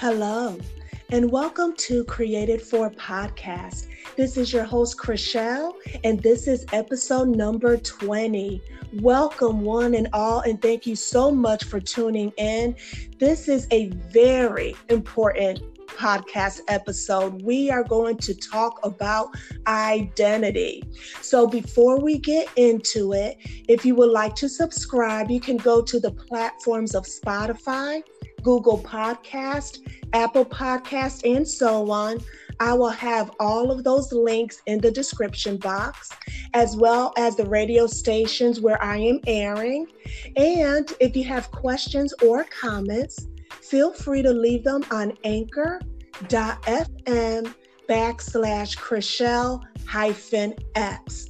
Hello, and welcome to Created for Podcast. This is your host, Chriselle, and this is episode number 20. Welcome, one and all, and thank you so much for tuning in. This is a very important podcast episode, we are going to talk about identity. So, before we get into it, if you would like to subscribe, you can go to the platforms of Spotify, Google Podcast, Apple Podcast, and so on. I will have all of those links in the description box, as well as the radio stations where I am airing. And if you have questions or comments, feel free to leave them on anchor.fm backslash Chriselle hyphen X.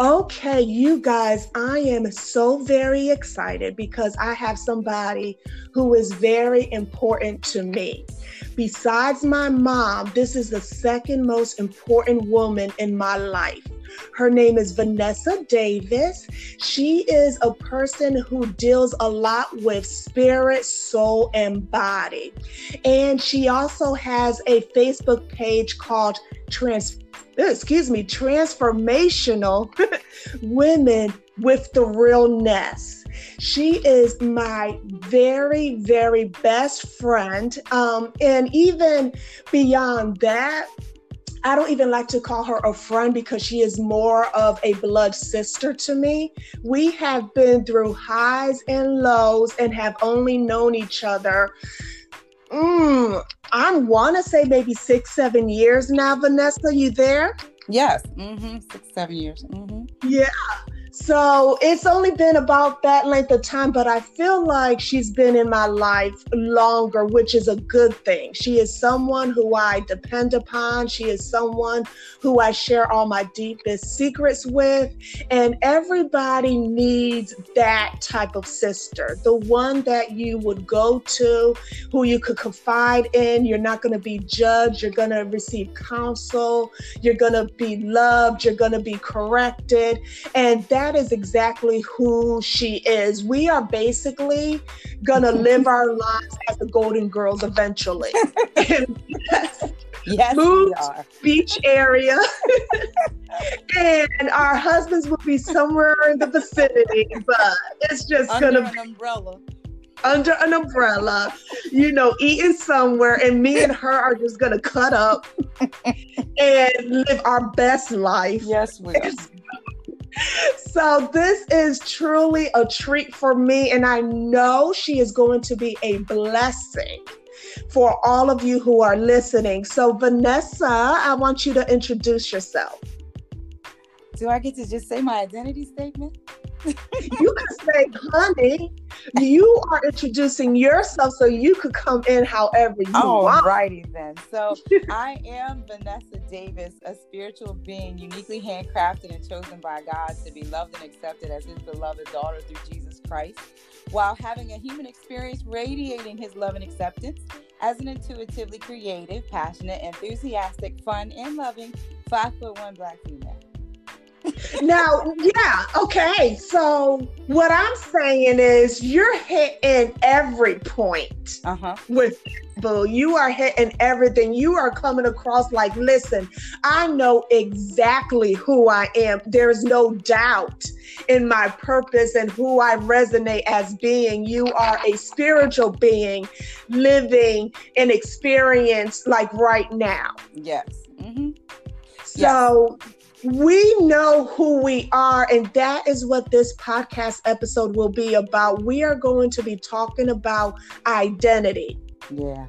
Okay, you guys, I am so very excited because I have somebody who is very important to me. Besides my mom, this is the second most important woman in my life. Her name is Vanessa Davis. She is a person who deals a lot with spirit, soul, and body. And she also has a Facebook page called Trans excuse me, transformational women with the realness. She is my very, very best friend. Um, and even beyond that, I don't even like to call her a friend because she is more of a blood sister to me. We have been through highs and lows and have only known each other. Mm, I want to say maybe six, seven years now. Vanessa, you there? Yes, mm-hmm. six, seven years. Mm-hmm. Yeah. So it's only been about that length of time, but I feel like she's been in my life longer, which is a good thing. She is someone who I depend upon. She is someone who I share all my deepest secrets with. And everybody needs that type of sister the one that you would go to, who you could confide in. You're not going to be judged. You're going to receive counsel. You're going to be loved. You're going to be corrected. And that is exactly who she is. We are basically gonna live our lives as the Golden Girls eventually. yes, yes Moved beach area, and our husbands will be somewhere in the vicinity, but it's just gonna be. an umbrella under an umbrella, you know, eating somewhere, and me and her are just gonna cut up and live our best life. Yes, we are so this is truly a treat for me and i know she is going to be a blessing for all of you who are listening. So vanessa i want you to introduce yourself do i get to just say my identity statement you can say, honey, you are introducing yourself so you could come in however you All want. righty then. So I am Vanessa Davis, a spiritual being uniquely handcrafted and chosen by God to be loved and accepted as his beloved daughter through Jesus Christ, while having a human experience radiating his love and acceptance as an intuitively creative, passionate, enthusiastic, fun, and loving five foot one black female now, yeah, okay. So what I'm saying is you're hitting every point uh-huh. with Boo. You are hitting everything. You are coming across like, listen, I know exactly who I am. There's no doubt in my purpose and who I resonate as being. You are a spiritual being living an experience like right now. Yes. Mm-hmm. So yes we know who we are, and that is what this podcast episode will be about. We are going to be talking about identity. Yeah.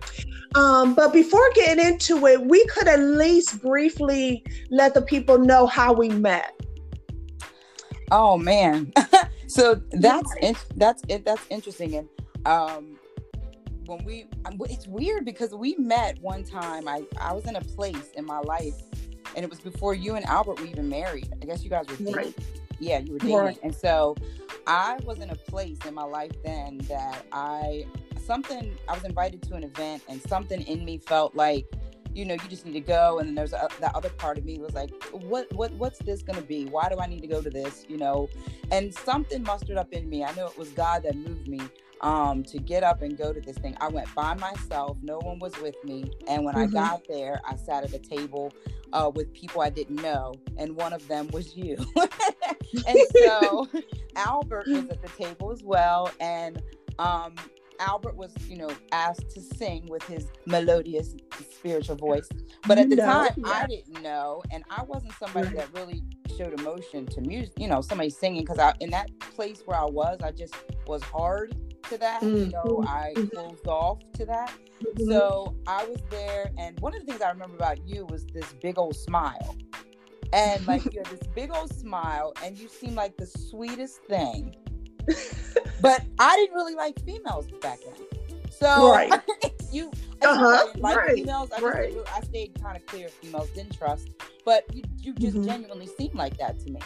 Um, but before getting into it, we could at least briefly let the people know how we met. Oh man, so that's in, that's it. That's interesting, and um, when we, it's weird because we met one time. I I was in a place in my life and it was before you and Albert were even married. I guess you guys were dating. Right. Yeah, you were dating. Right. And so I was in a place in my life then that I something I was invited to an event and something in me felt like you know you just need to go and then there's a, that other part of me was like what what what's this going to be why do i need to go to this you know and something mustered up in me i know it was god that moved me um, to get up and go to this thing. I went by myself. No one was with me. And when mm-hmm. I got there, I sat at a table uh, with people I didn't know, and one of them was you. and so Albert was at the table as well, and um, Albert was, you know, asked to sing with his melodious spiritual voice. But at the no, time, yeah. I didn't know, and I wasn't somebody right. that really showed emotion to music. You know, somebody singing because I in that place where I was, I just was hard to that. Mm-hmm. You know, I mm-hmm. closed off to that. Mm-hmm. So I was there, and one of the things I remember about you was this big old smile. And like you had this big old smile, and you seemed like the sweetest thing. but I didn't really like females back then. So right. you uh-huh. like right. females. I, right. I stayed kind of clear of females, didn't trust. But you, you just mm-hmm. genuinely seemed like that to me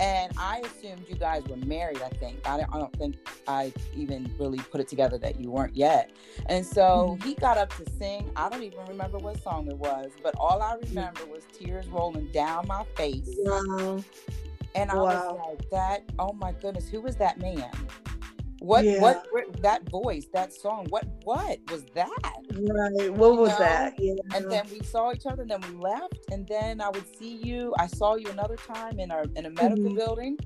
and I assumed you guys were married. I think I don't, I don't think I even really put it together that you weren't yet. And so mm-hmm. he got up to sing. I don't even remember what song it was, but all I remember was tears rolling down my face. Wow. And I wow. was like, "That, oh my goodness, who was that man?" What yeah. what that voice, that song, what what was that? Right. What was know? that? Yeah. And then we saw each other and then we left and then I would see you. I saw you another time in our in a medical mm-hmm. building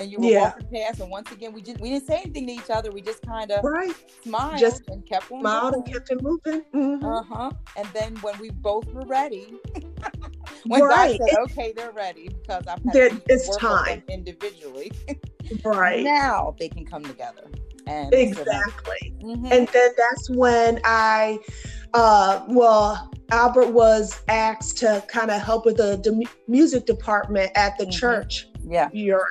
and you were yeah. walking past and once again we just we didn't say anything to each other. We just kind of right. smiled just and kept on smiled and kept it moving. Mm-hmm. Uh-huh. And then when we both were ready when right. God said, okay, they're ready because I've had it's time individually. right. Now they can come together. And exactly. mm-hmm. And then that's when I, uh, well, Albert was asked to kind of help with the, the, music department at the mm-hmm. church. Yeah. Europe.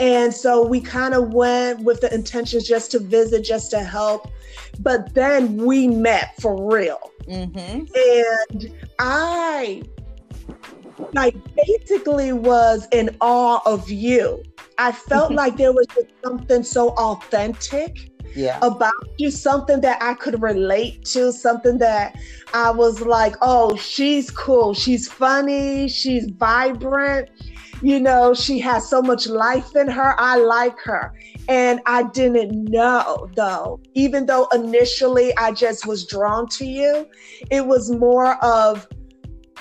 And so we kind of went with the intentions just to visit, just to help. But then we met for real. Mm-hmm. And I like basically was in awe of you. I felt mm-hmm. like there was something so authentic yeah. about you, something that I could relate to, something that I was like, oh, she's cool, she's funny, she's vibrant, you know, she has so much life in her. I like her. And I didn't know though, even though initially I just was drawn to you, it was more of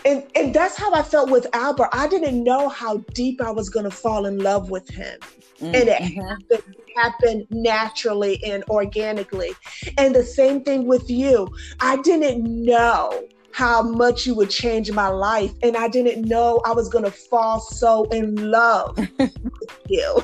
and and that's how I felt with Albert. I didn't know how deep I was going to fall in love with him, mm-hmm. and it mm-hmm. happened, happened naturally and organically. And the same thing with you. I didn't know how much you would change my life. And I didn't know I was going to fall so in love with you.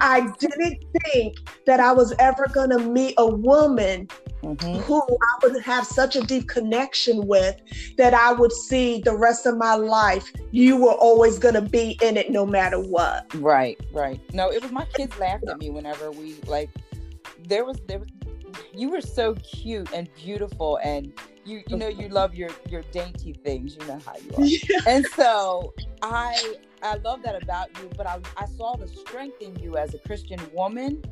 I didn't think that I was ever going to meet a woman mm-hmm. who I would have such a deep connection with that I would see the rest of my life. You were always going to be in it no matter what. Right, right. No, it was my kids laughed at me whenever we like, there was, there was, you were so cute and beautiful and you you know you love your your dainty things you know how you are yeah. and so i i love that about you but i i saw the strength in you as a christian woman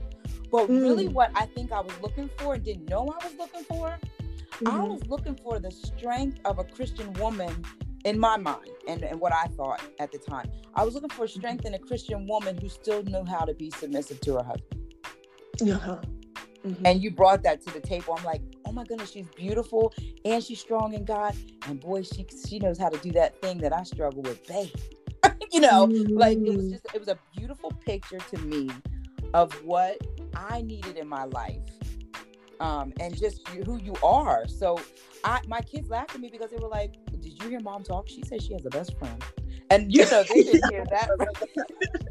but mm. really what i think i was looking for and didn't know i was looking for mm-hmm. i was looking for the strength of a christian woman in my mind and, and what i thought at the time i was looking for strength in a christian woman who still knew how to be submissive to her husband uh-huh. Mm-hmm. And you brought that to the table. I'm like, oh my goodness, she's beautiful and she's strong in God. And boy, she she knows how to do that thing that I struggle with, babe. you know, mm-hmm. like it was mm-hmm. just it was a beautiful picture to me of what I needed in my life. Um, and just who you are. So I my kids laughed at me because they were like, Did you hear mom talk? She said she has a best friend. And you know, they didn't hear that.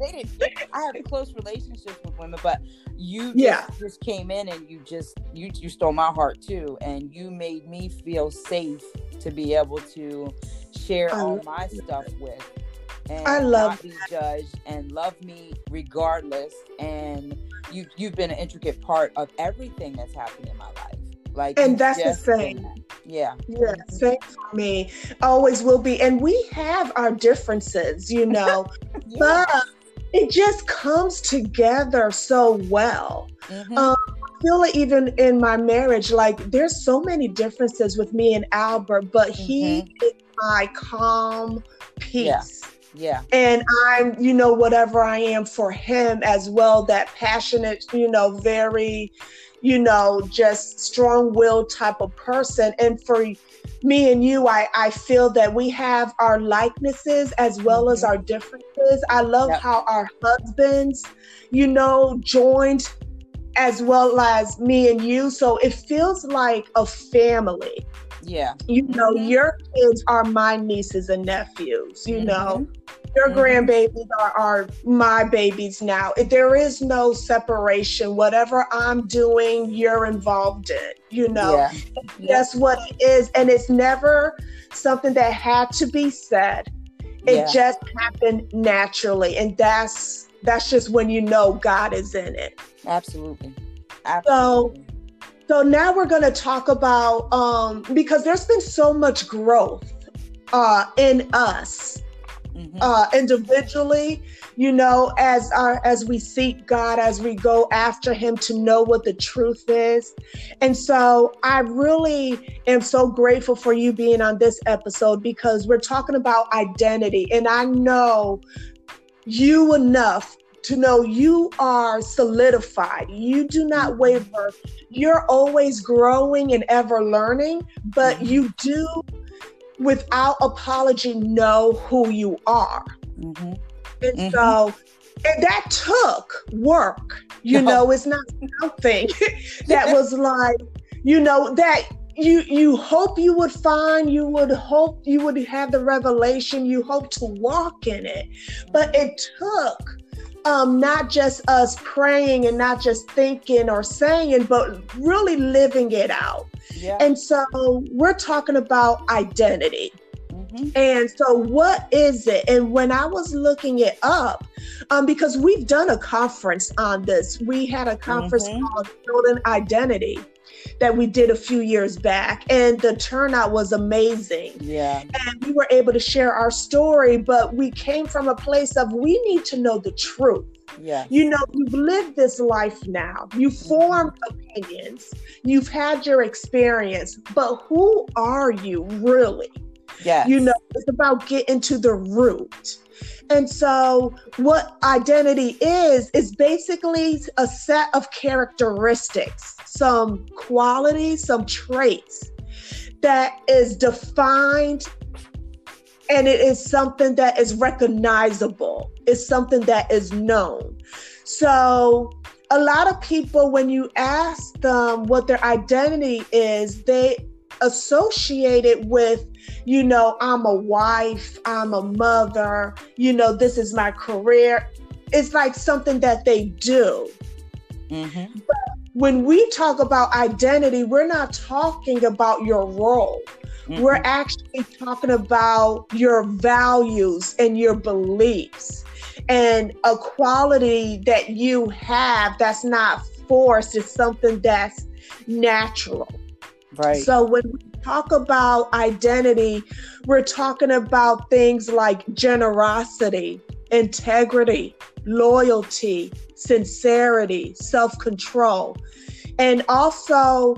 they didn't. I have close relationships with women, but you just, yeah. just came in and you just you you stole my heart too, and you made me feel safe to be able to share I all my stuff with. And I love be judged and love me regardless. And you you've been an intricate part of everything that's happened in my life. Like, and that's the thing. Yeah. Yeah. Same for me. Always will be. And we have our differences, you know, yeah. but it just comes together so well. Mm-hmm. Um, I feel like even in my marriage, like there's so many differences with me and Albert, but mm-hmm. he is my calm peace. Yeah. Yeah. And I'm, you know, whatever I am for him as well, that passionate, you know, very, you know, just strong willed type of person. And for me and you, I, I feel that we have our likenesses as well mm-hmm. as our differences. I love yep. how our husbands, you know, joined as well as me and you. So it feels like a family. Yeah. You know, mm-hmm. your kids are my nieces and nephews, you mm-hmm. know. Your mm-hmm. grandbabies are, are my babies now. There is no separation. Whatever I'm doing, you're involved in, you know. Yeah. That's what it is. And it's never something that had to be said. It yeah. just happened naturally. And that's that's just when you know God is in it. Absolutely. Absolutely. So so now we're going to talk about um, because there's been so much growth uh, in us mm-hmm. uh, individually. You know, as our as we seek God, as we go after Him to know what the truth is, and so I really am so grateful for you being on this episode because we're talking about identity, and I know you enough to know you are solidified. You do not mm-hmm. waver. You're always growing and ever learning, but mm-hmm. you do, without apology, know who you are. Mm-hmm. And mm-hmm. so, and that took work. You know, it's not something that was like, you know, that you you hope you would find you would hope you would have the revelation you hope to walk in it but it took um, not just us praying and not just thinking or saying, but really living it out. Yeah. And so we're talking about identity. Mm-hmm. And so, what is it? And when I was looking it up, um, because we've done a conference on this, we had a conference mm-hmm. called Building Identity that we did a few years back, and the turnout was amazing. Yeah. And we were able to share our story, but we came from a place of we need to know the truth. Yeah. You know, you've lived this life now. You've mm-hmm. formed opinions. You've had your experience, but who are you really? Yeah. You know, it's about getting to the root. And so, what identity is, is basically a set of characteristics, some qualities, some traits that is defined and it is something that is recognizable, it's something that is known. So, a lot of people, when you ask them what their identity is, they associate it with you know, I'm a wife, I'm a mother, you know, this is my career. It's like something that they do. Mm-hmm. But when we talk about identity, we're not talking about your role. Mm-hmm. We're actually talking about your values and your beliefs and a quality that you have that's not forced, it's something that's natural. Right. So when we talk about identity, we're talking about things like generosity, integrity, loyalty, sincerity, self control. And also,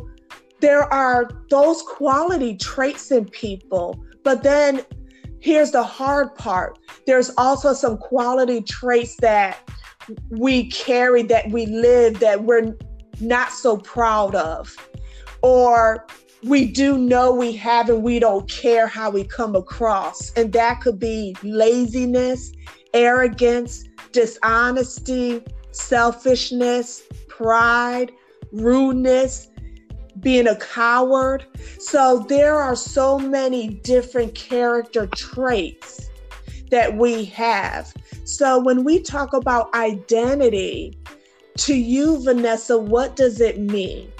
there are those quality traits in people. But then here's the hard part there's also some quality traits that we carry, that we live, that we're not so proud of. Or we do know we have and we don't care how we come across. And that could be laziness, arrogance, dishonesty, selfishness, pride, rudeness, being a coward. So there are so many different character traits that we have. So when we talk about identity, to you, Vanessa, what does it mean?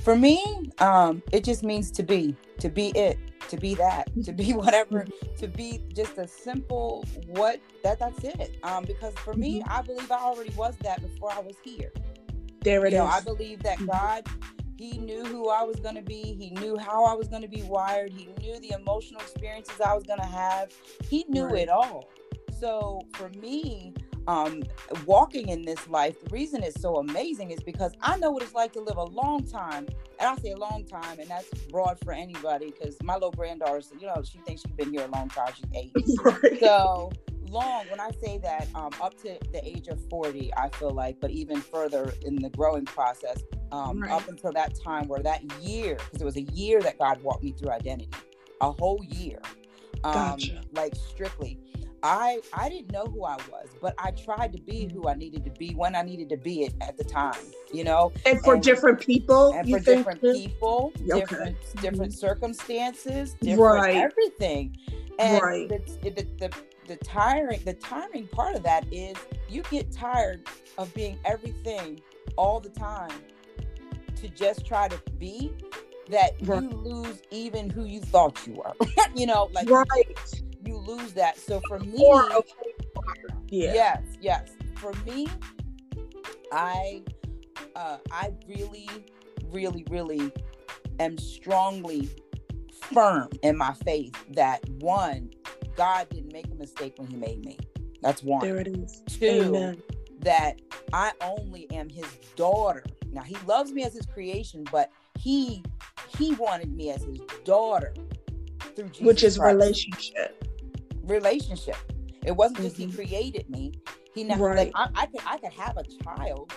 For me, um, it just means to be, to be it, to be that, to be whatever, to be just a simple what that that's it. Um, because for me, mm-hmm. I believe I already was that before I was here. There it you is. Know, I believe that mm-hmm. God he knew who I was going to be. He knew how I was going to be wired. He knew the emotional experiences I was going to have. He knew right. it all. So for me, um, walking in this life, the reason it's so amazing is because I know what it's like to live a long time. And I say a long time, and that's broad for anybody because my little granddaughter, you know, she thinks she's been here a long time. She's eight. Right. So long, when I say that, um, up to the age of 40, I feel like, but even further in the growing process, um, right. up until that time where that year, because it was a year that God walked me through identity, a whole year. Um, gotcha. Like strictly I I didn't know who I was, but I tried to be who I needed to be when I needed to be it at the time, you know. And for and, different people, and for different people, okay. different different mm-hmm. circumstances, different right. everything. And right. the, the, the the tiring the tiring part of that is you get tired of being everything all the time to just try to be that right. you lose even who you thought you were. you know, like right you lose that. So for me, yeah. yes, yes. For me, I uh, I really, really, really am strongly firm in my faith that one, God didn't make a mistake when He made me. That's one. There it is. Two, Amen. that I only am His daughter. Now He loves me as His creation, but He He wanted me as His daughter through Jesus which is Christ. relationship relationship. It wasn't just mm-hmm. he created me. He never right. like I, I could I could have a child,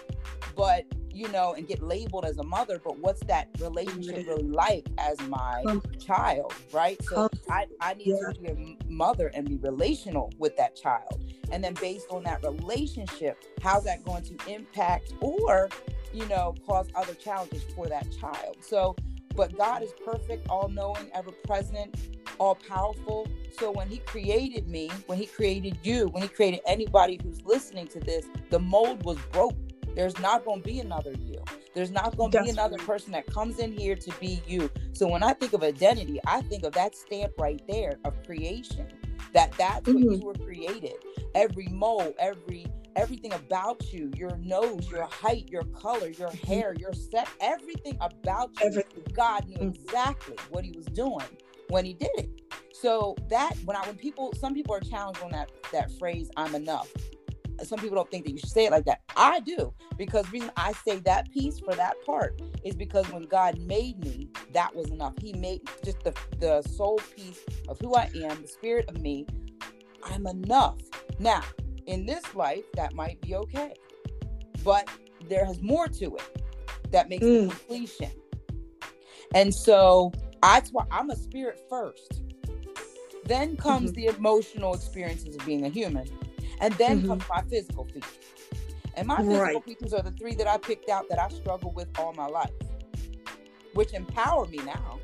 but you know, and get labeled as a mother, but what's that relationship really like as my um, child, right? So um, I, I need yeah. to be a mother and be relational with that child. And then based on that relationship, how's that going to impact or, you know, cause other challenges for that child? So, but God is perfect, all knowing, ever present, all powerful. So when he created me, when he created you, when he created anybody who's listening to this, the mold was broke. There's not going to be another you. There's not going to be another person that comes in here to be you. So when I think of identity, I think of that stamp right there of creation. That that's mm-hmm. what you were created. Every mold, every everything about you, your nose, your height, your color, your mm-hmm. hair, your set, everything about you. Everything. God knew mm-hmm. exactly what he was doing when he did it. So that when I when people some people are challenged on that that phrase I'm enough. Some people don't think that you should say it like that. I do because reason I say that piece for that part is because when God made me, that was enough. He made just the the soul piece of who I am, the spirit of me. I'm enough. Now, in this life, that might be okay, but there is more to it that makes mm. the completion. And so that's why I'm a spirit first. Then comes mm-hmm. the emotional experiences of being a human. And then mm-hmm. comes my physical features. And my physical right. features are the three that I picked out that I struggle with all my life, which empower me now.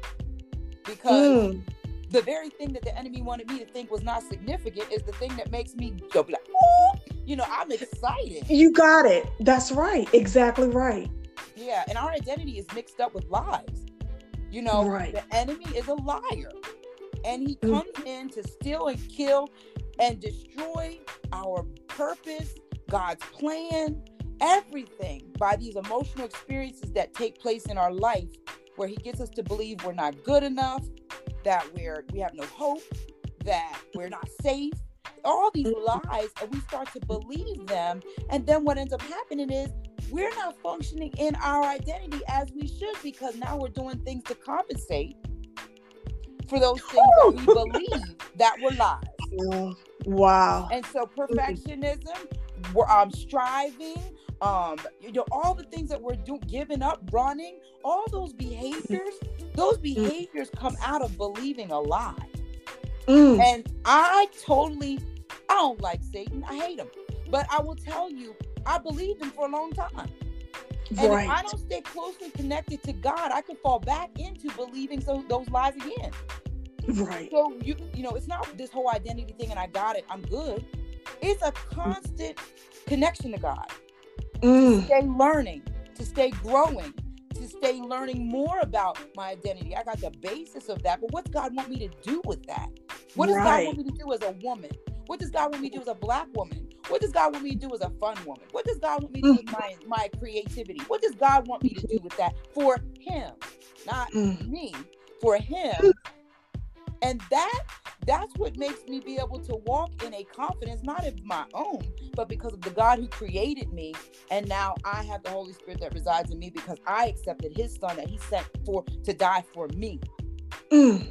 Because mm. The very thing that the enemy wanted me to think was not significant is the thing that makes me go like, oh, you know, I'm excited. You got it. That's right. Exactly right. Yeah. And our identity is mixed up with lies. You know, right. the enemy is a liar. And he mm. comes mm. in to steal and kill and destroy our purpose, God's plan, everything by these emotional experiences that take place in our life where he gets us to believe we're not good enough, that we're we have no hope, that we're not safe. All these mm. lies, and we start to believe them. And then what ends up happening is we're not functioning in our identity as we should because now we're doing things to compensate for those things that we believe that were lies. Wow. And so perfectionism, we're um striving, um, you know, all the things that we're doing, giving up, running, all those behaviors, those mm. behaviors come out of believing a lie. Mm. And I totally, I don't like Satan. I hate him. But I will tell you, I believed him for a long time. And right. if I don't stay closely connected to God, I can fall back into believing so those lies again. Right. So you you know, it's not this whole identity thing and I got it, I'm good. It's a constant connection to God. Mm. To stay learning, to stay growing, to stay learning more about my identity. I got the basis of that, but what's God want me to do with that? What does right. God want me to do as a woman? What does God want me to do as a black woman? What does God want me to do as a fun woman? What does God want me to do with my, my creativity? What does God want me to do with that for Him? Not mm. me, for Him. And that that's what makes me be able to walk in a confidence, not of my own, but because of the God who created me. And now I have the Holy Spirit that resides in me because I accepted his son that he sent for to die for me. Mm.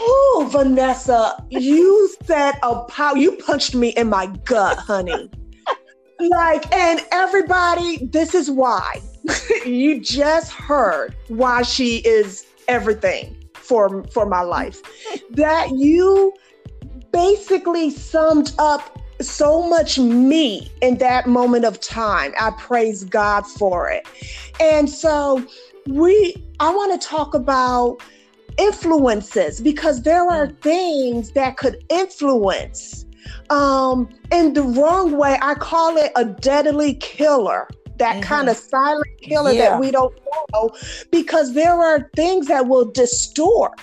Oh, Vanessa, you said a power. You punched me in my gut, honey. like, and everybody, this is why. you just heard why she is everything for for my life. that you basically summed up so much me in that moment of time. I praise God for it. And so we I want to talk about influences because there are things that could influence um in the wrong way i call it a deadly killer that mm-hmm. kind of silent killer yeah. that we don't know because there are things that will distort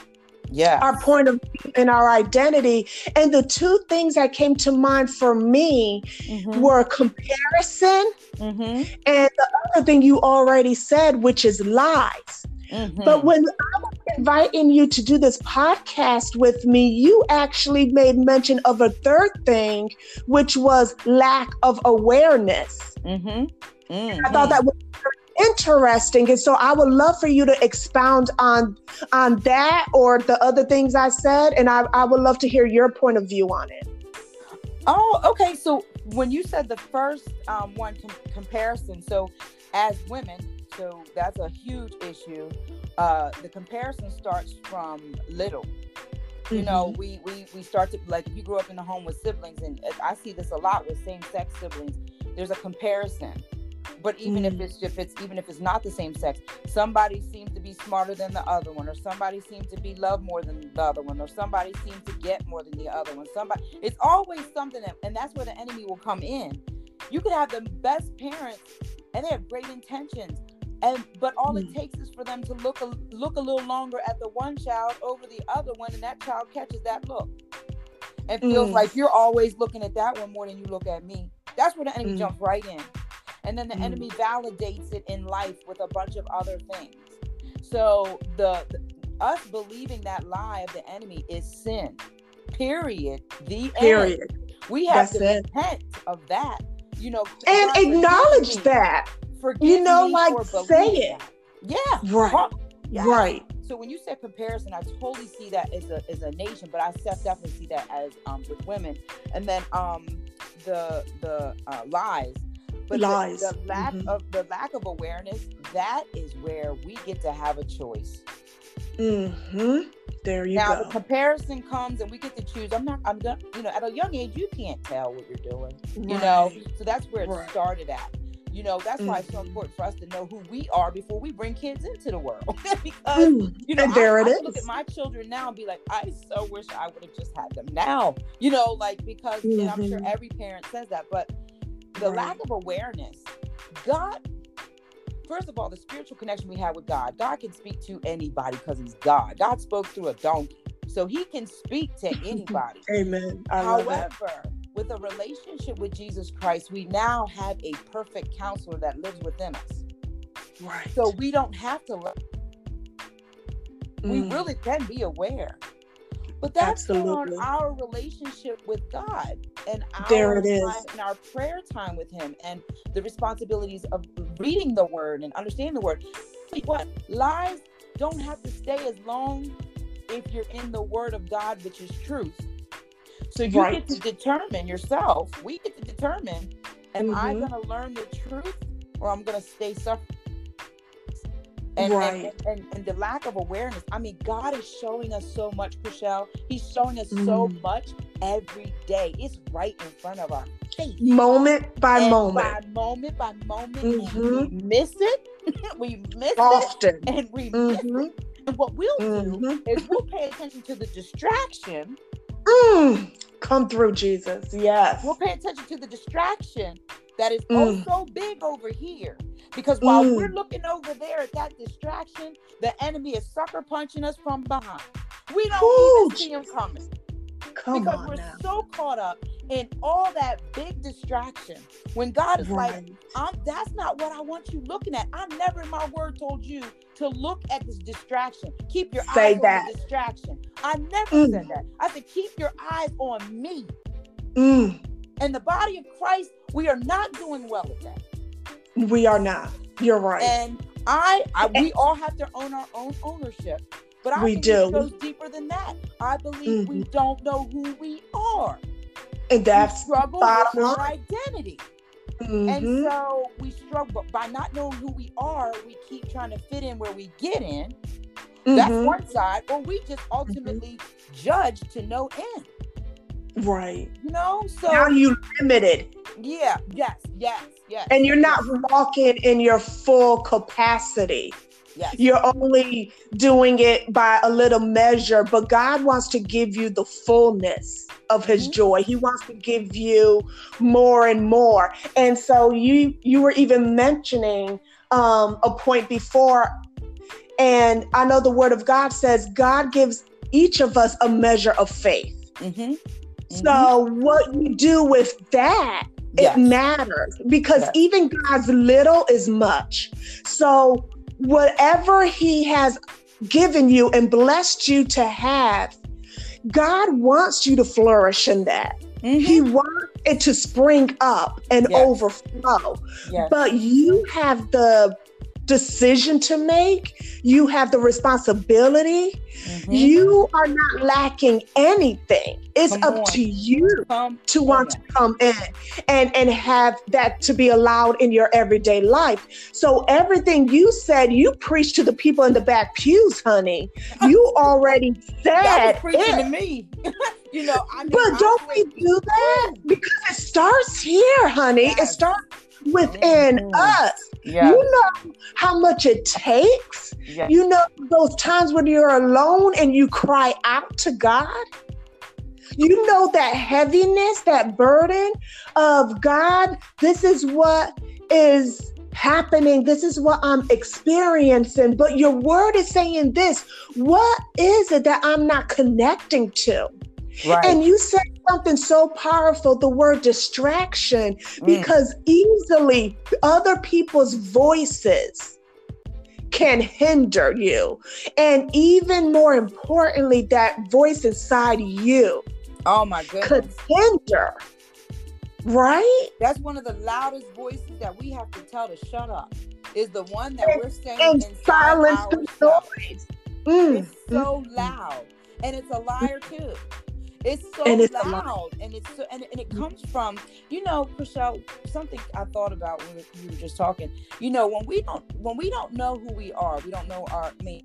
yeah our point of view and our identity and the two things that came to mind for me mm-hmm. were comparison mm-hmm. and the other thing you already said which is lies mm-hmm. but when i was inviting you to do this podcast with me you actually made mention of a third thing which was lack of awareness mm-hmm. I thought that was interesting and so i would love for you to expound on on that or the other things i said and i, I would love to hear your point of view on it. Oh okay so when you said the first um, one com- comparison so as women so that's a huge issue. Uh, the comparison starts from little. You know mm-hmm. we, we we start to like if you grew up in a home with siblings and i see this a lot with same-sex siblings. There's a comparison but even mm. if it's if it's even if it's not the same sex somebody seems to be smarter than the other one or somebody seems to be loved more than the other one or somebody seems to get more than the other one somebody it's always something that, and that's where the enemy will come in you could have the best parents and they have great intentions and but all mm. it takes is for them to look a, look a little longer at the one child over the other one and that child catches that look and feels mm. like you're always looking at that one more than you look at me that's where the enemy mm. jumps right in and then the mm. enemy validates it in life with a bunch of other things. So the, the, us believing that lie of the enemy is sin period. The period. End. we have That's to it. repent of that. You know and acknowledge that. Forgive you know like say it. that. yeah. Right. Yeah. right. So when you say comparison i totally see that as a as a nation but i definitely see that as um with women. And then um the the uh, lies but lies. The, the lack mm-hmm. of the lack of awareness, that is where we get to have a choice. Mm-hmm. There you now, go. Now the comparison comes and we get to choose. I'm not, I'm not, you know, at a young age, you can't tell what you're doing, right. you know? So that's where it right. started at. You know, that's mm-hmm. why it's so mm-hmm. important for us to know who we are before we bring kids into the world. because, mm. you know, and there I, it I is. look at my children now and be like, I so wish I would have just had them now, you know, like, because mm-hmm. I'm sure mm-hmm. every parent says that, but the right. lack of awareness. God first of all the spiritual connection we have with god god can speak to anybody because he's god. God spoke through a donkey so he can speak to anybody. Amen. I however with a relationship with jesus christ we now have a perfect counselor that lives within us. Right. So we don't have to mm. we really can be aware but that's on our relationship with God and our there it is. and our prayer time with Him and the responsibilities of reading the Word and understanding the Word. What lies don't have to stay as long if you're in the Word of God, which is truth. So you right. get to determine yourself. We get to determine: Am mm-hmm. I going to learn the truth, or I'm going to stay suffering? And, right. and, and, and the lack of awareness. I mean, God is showing us so much, Chriselle. He's showing us mm. so much every day. It's right in front of our face. Moment by and moment. By moment by moment. Mm-hmm. we miss it. we miss Often. it. And we mm-hmm. miss it. And what we'll mm-hmm. do is we'll pay attention to the distraction. Mm. Come through, Jesus. Yes. We'll pay attention to the distraction that is mm. oh so big over here. Because while mm. we're looking over there at that distraction, the enemy is sucker punching us from behind. We don't Ooh. even see him coming. Come because we're now. so caught up in all that big distraction. When God is like, Right. I'm, that's not what I want you looking at. I never in my word told you to look at this distraction. Keep your Say eyes that. on the distraction. I never Mm. said that. I said, keep your eyes on me. Mm, And the body of Christ, we are not doing well at that. We are not. You're right. And I, I we all have to own our own ownership. But I We think do. it goes deeper than that. I believe we Mm-hmm. don't know who we are. and We that's struggle bottom with our identity. mhm. And so we struggle by not knowing who we are, we keep trying to fit in where we get in. That's Mhm. one side, or we just ultimately judge to no end. Right. You know? So Now you limited, yeah, yes, yes, yes. and you're not walking in your full capacity. yes. You're only doing it by a little measure, but God wants to give you the fullness of his Mhm. joy. He wants to give you more and more. And so you you were even mentioning um a point before and I know the word of God says God gives each of us a measure of faith. Mm-hmm. So what you do with that Yes. it matters because Yes. even God's little is much. So, whatever He has given you and blessed you to have, God wants you to flourish in that. He Mhm. wants it to spring up and Yes. overflow. But you have the decision to make, you have the responsibility. Mhm. You are not lacking anything. It's Come up on. to you Come to want on. to come in and and have that to be allowed in your everyday life so everything you said you preach to the people in the back pews honey you already said preaching it. to me. you know, I but don't we do that because it starts here honey it starts within Mhm. us Yeah. you know how much it takes yeah. you know those times when you're alone and you cry out to God? You know that heaviness, that burden of God, this is what is happening. This is what I'm experiencing. But your word is saying this. What is it that I'm not connecting to? Right. And you said something so powerful, the word distraction, Mm. because easily other people's voices can hinder you. And even more importantly, that voice inside you oh my goodness. could hinder, right? That's one of the loudest voices that we have to tell to shut up. Is the one that we're saying And silence the noise. Mm, It's so loud, and it's a liar too. It's so And it's a loud, and it's so, and, and it comes from you know, Michelle. Something I thought about when you were just talking. You know, when we don't when we don't know who we are, we don't know our I mean,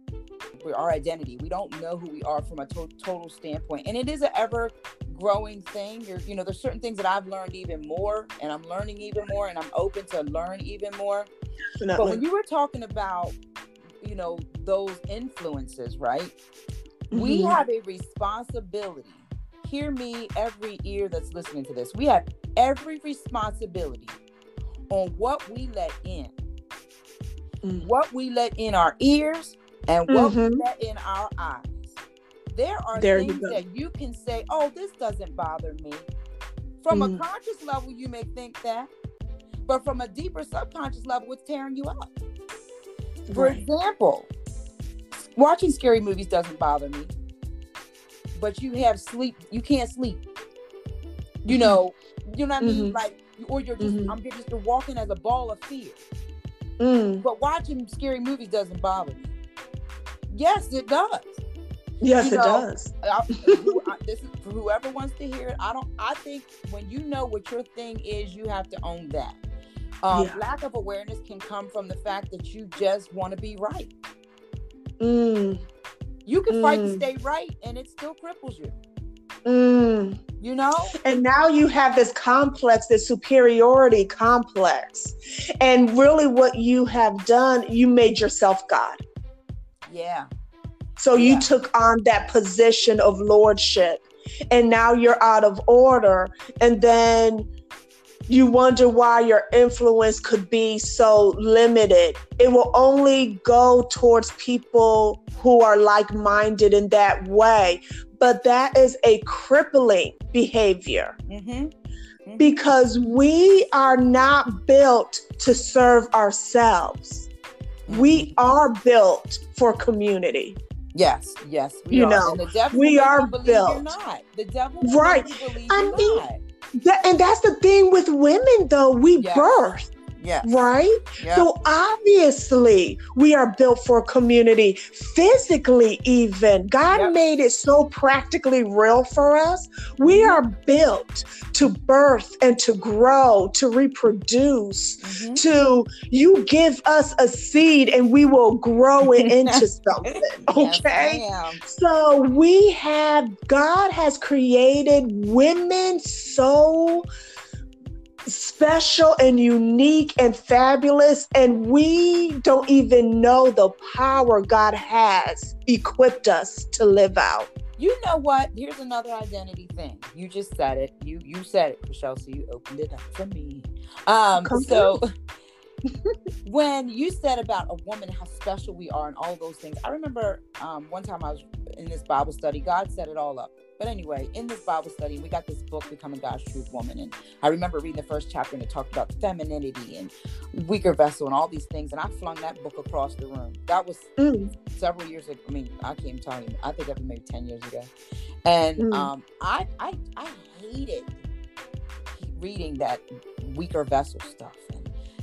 our identity. We don't know who we are from a to- total standpoint, and it is an ever growing thing. You're, you know, there's certain things that I've learned even more, and I'm learning even more, and I'm open to learn even more. But when you were talking about, you know, those influences, right? We Mhm. have a responsibility. Hear me, every ear that's listening to this. We have every responsibility on what we let in, Mm. what we let in our ears, and what we Mhm. let in our eyes. There are There things go. that you can say, oh, this doesn't bother me. From a Mm. conscious level, you may think that, but from a deeper subconscious level, it's tearing you up. For Right. example, watching scary movies doesn't bother me, but you have sleep. You can't sleep. You Mhm. know, you know what I mean? Mhm. Like, or you're just, Mhm. I'm just walking as a ball of fear. Mm. But watching scary movies doesn't bother me. Yes, it does. Yes, You it know, does. I, who- I- this is for whoever wants to hear it. I don't. I think when you know what your thing is, you have to own that. Um, Yeah. Lack of awareness can come from the fact that you just want to be right. Mm. You can fight to Mm. stay right, and it still cripples you. Mm. You know? And now you have this complex, this superiority complex. And really, what you have done, you made yourself God. Yeah. So Yeah. you took on that position of lordship. And now you're out of order. And then you wonder why your influence could be so limited. It will only go towards people who are like minded in that way. but that is a crippling behavior Mm-hmm. Mm-hmm. because we are not built to serve ourselves. We Mhm. are built for community. Yes, yes, we You are. know, we are built. not. The devil Right. I mean. That, and that's the thing with women, though. We Yes. birth, Yes. right? Yeah. So obviously, we are built for community, physically, even. God Yep. made it so practically real for us. We Mhm. are built to birth and to grow, to reproduce. Mhm. To you give us a seed and we will grow it into something. Okay. Yes. So we have, God has created women so special and unique and fabulous, and we don't even know the power God has equipped us to live out. You know what? Here's another identity thing. You just said it. You you said it, Michelle. So you opened it up for me. Um. Come so when you said about a woman, how special we are, and all those things, I remember um, one time I was in this Bible study. God set it all up. But anyway, in this Bible study, we got this book, Becoming God's True Woman. And I remember reading the first chapter and it talked about femininity and weaker vessel and all these things. And I flung that book across the room. That was Mm, several years ago. I mean, I can't tell you. I think that was maybe 10 years ago. And Mm. um, I, I, I hated reading that weaker vessel stuff.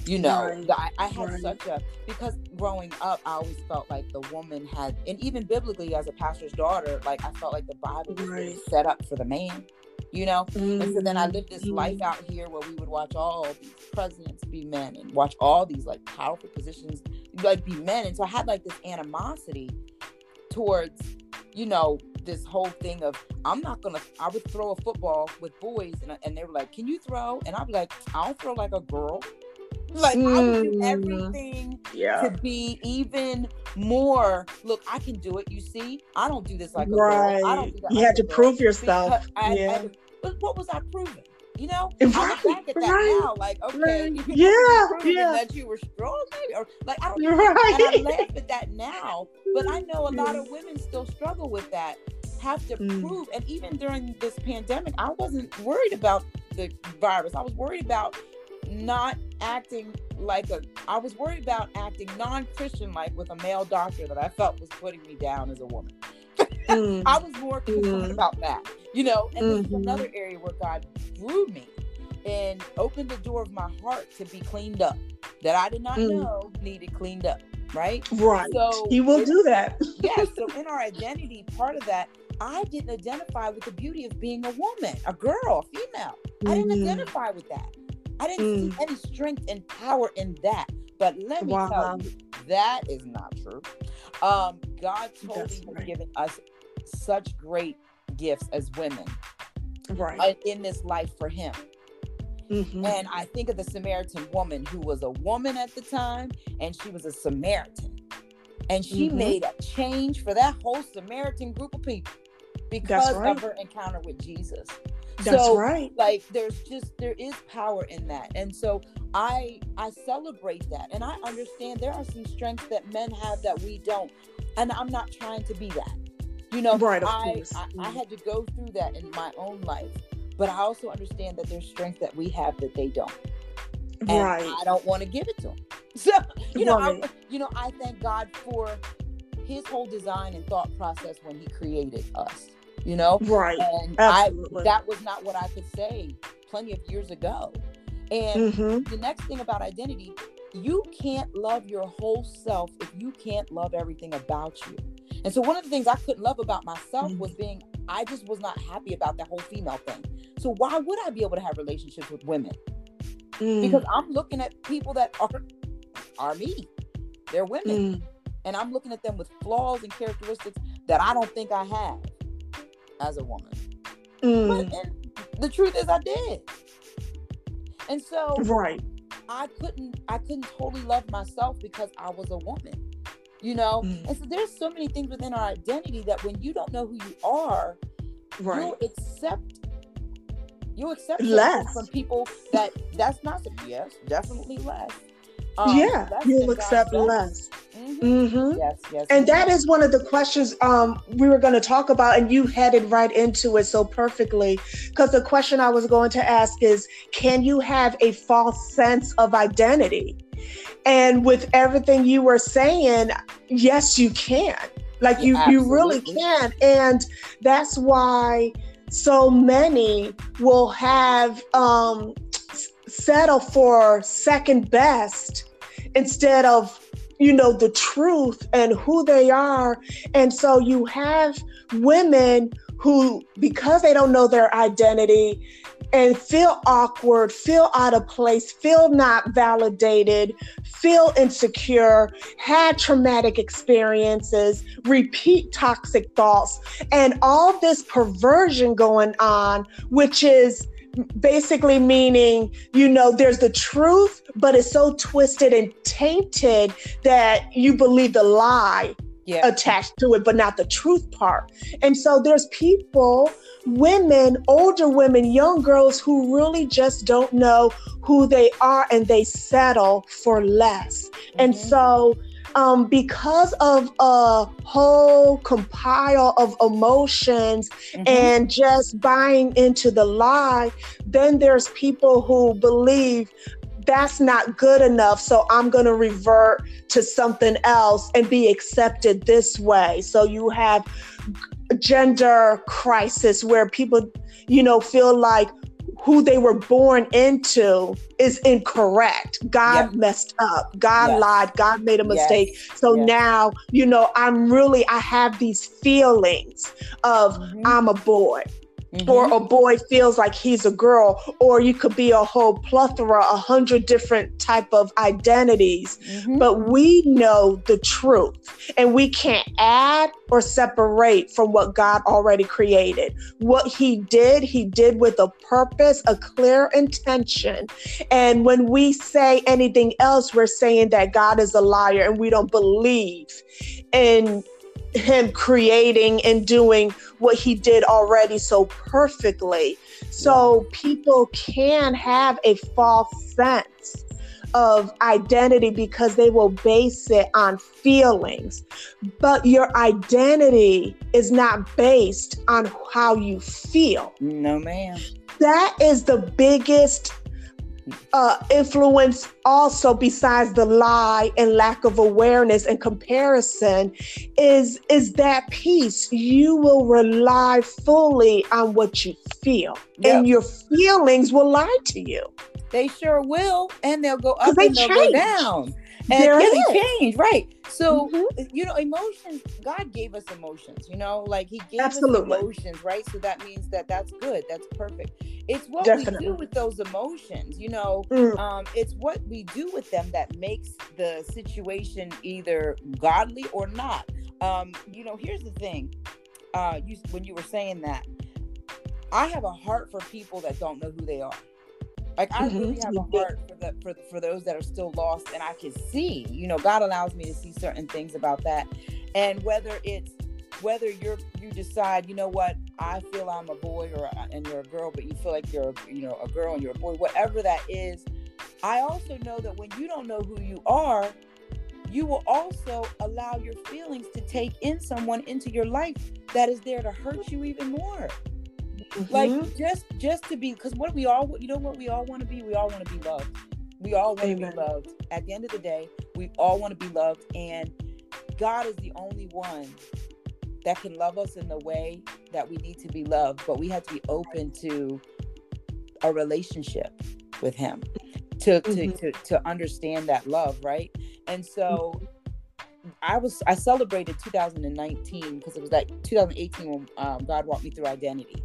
You know, Right. I, I had Right. such a, because growing up, I always felt like the woman had, and even biblically as a pastor's daughter, like I felt like the Bible was Right. set up for the man, you know? And so then I lived this Mhm. life out here where we would watch all these presidents be men and watch all these like powerful positions like be men. And so I had like this animosity towards, you know, this whole thing of I'm not gonna. I would throw a football with boys, and, and they were like, "Can you throw?" And I'd be like, "I don't throw like a girl." Like I would do Mm. everything Yeah. to be even more. Look, I can do it. You see, I don't do this like a girl. I don't do that You like had to prove yourself. I, yeah. I, but what was I proving? You know, Right, I look back at that right, now, like okay, right. you Yeah, yeah. that you were strong, maybe, or like I don't. You're And I right. laugh at that now, but I know a lot of women still struggle with that. Have to Mm. prove, and even during this pandemic, I wasn't worried about the virus. I was worried about not acting like a. I was worried about acting non-Christian like with a male doctor that I felt was putting me down as a woman. Mm. I was more concerned Mhm. about that, you know. And this is Mhm. another area where God grew me and opened the door of my heart to be cleaned up that I did not Mm. know needed cleaned up. Right? Right. So he will do that. Yes. So in our identity, part of that, I didn't identify with the beauty of being a woman, a girl, a female. I didn't Mhm. identify with that. I didn't Mm. see any strength and power in that. But let me Wow. tell you, that is not true. Um, God totally has right. given us such great gifts as women Right. uh, in this life for Him. Mhm. And I think of the Samaritan woman who was a woman at the time and she was a Samaritan. And she Mhm. made a change for that whole Samaritan group of people because right. of her encounter with Jesus. That's so, right. Like there's just there is power in that. And so I I celebrate that. And I understand there are some strengths that men have that we don't. And I'm not trying to be that. You know, Right, I. I, I Mm. had to go through that in my own life. But I also understand that there's strength that we have that they don't. And Right. I don't want to give it to them. So, you know, I, you know, I thank God for his whole design and thought process when he created us. You know, Right. and I Absolutely. that was not what I could say plenty of years ago. And hmm the next thing about identity, you can't love your whole self if you can't love everything about you. And so one of the things I couldn't love about myself Mhm. was being I just was not happy about that whole female thing. So why would I be able to have relationships with women? Mm. Because I'm looking at people that are are me. They're women. Mm. And I'm looking at them with flaws and characteristics that I don't think I have as a woman. Mm. But and the truth is I did. And so Right. I couldn't I couldn't totally love myself because I was a woman. You know? Mm. And so there's so many things within our identity that when you don't know who you are, Right. you'll accept you'll accept Less. from people that that's not the yes, definitely less. Um, yeah. You'll God accept less. Mm-hmm. Yes, yes. And that is one of the questions um, we were going to talk about, and you headed right into it so perfectly. Because the question I was going to ask is Can you have a false sense of identity? And with everything you were saying, yes, you can. Like you, Yeah, you really can. And that's why so many will have um, settle for second best instead of you know the truth and who they are. And so you have women who because they don't know their identity and feel awkward feel out of place feel not validated feel insecure had traumatic experiences repeat toxic thoughts and all this perversion going on which is basically meaning you know there's the truth but it's so twisted and tainted that you believe the lie yeah. attached to it but not the truth part and so there's people women older women young girls who really just don't know who they are and they settle for less and Mhm. so um, because of a whole compile of emotions Mhm. and just buying into the lie, then there's people who believe that's not good enough. So I'm going to revert to something else and be accepted this way. So you have gender crisis where people, you know, feel like who they were born into is incorrect. God messed up. God lied. God made a mistake. So now, you know, I'm really, I have these feelings of Mhm. I'm a boy, Mhm. or a boy feels like he's a girl, or you could be a whole plethora, a hundred different type of identities. Mhm. But we know the truth, and we can't add or separate from what God already created. What He did, He did with a purpose, a clear intention. And when we say anything else, we're saying that God is a liar and we don't believe in Him creating and doing what He did already so perfectly. So people can have a false sense of identity because they will base it on feelings. But your identity is not based on how you feel. No, ma'am. That is the biggest uh, influence, also, besides the lie and lack of awareness and comparison, is, is that piece. You will rely fully on what you feel, Yep. and your feelings will lie to you. They sure will, and they'll go up and they'll change. go down. And There yeah, it they change, right? So Mhm. you know, emotions. God gave us emotions. You know, like He gave Absolutely. us emotions, right? So that means that that's good. That's perfect. It's what Definitely. we do with those emotions. You know, Mm, um, it's what we do with them that makes the situation either godly or not. Um, you know, here's the thing. Uh, you when you were saying that, I have a heart for people that don't know who they are. Like I Mhm, really have a heart for the for for those that are still lost, and I can see. You know, God allows me to see certain things about that, and whether it's whether you're you decide, you know what, I feel I'm a boy or and you're a girl, but you feel like you're you know a girl and you're a boy, whatever that is. I also know that when you don't know who you are, you will also allow your feelings to take in someone into your life that is there to hurt you even more like mhm. just just to be because what we all you know what we all want to be we all want to be loved we all want to be loved at the end of the day we all want to be loved and god is the only one that can love us in the way that we need to be loved but we have to be open to a relationship with him to to Mhm. to, to understand that love right and so I was I celebrated 2019 because it was like 2018 when um, God walked me through identity.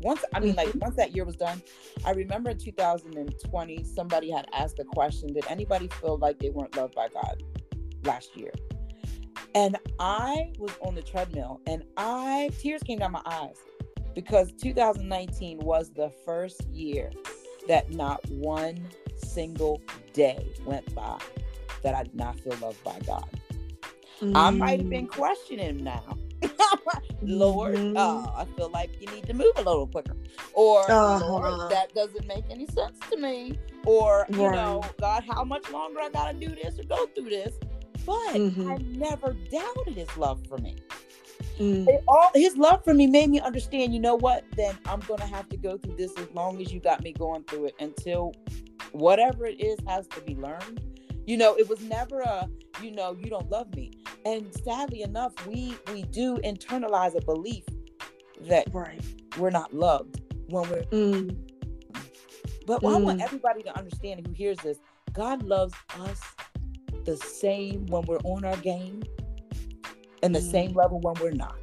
Once I mean like once that year was done, I remember in 2020 somebody had asked the question, did anybody feel like they weren't loved by God last year? And I was on the treadmill and I tears came down my eyes because 2019 was the first year that not one single day went by that I did not feel loved by God. I might have been questioning now. Lord, Mhm. uh, I feel like you need to move a little quicker. Or, Uh-huh. Lord, that doesn't make any sense to me. Or, you know, God, how much longer I got to do this or go through this? But Mhm. I never doubted his love for me. Mm. All his love for me made me understand. You know what? Then I'm gonna have to go through this as long as you got me going through it until whatever it is has to be learned. You know, it was never a you know you don't love me. And sadly enough, we we do internalize a belief that Right. we're not loved when we're Mm. But I want Mm. everybody to understand who hears this. God loves us the same when we're on our game and the Mm. same level when we're not.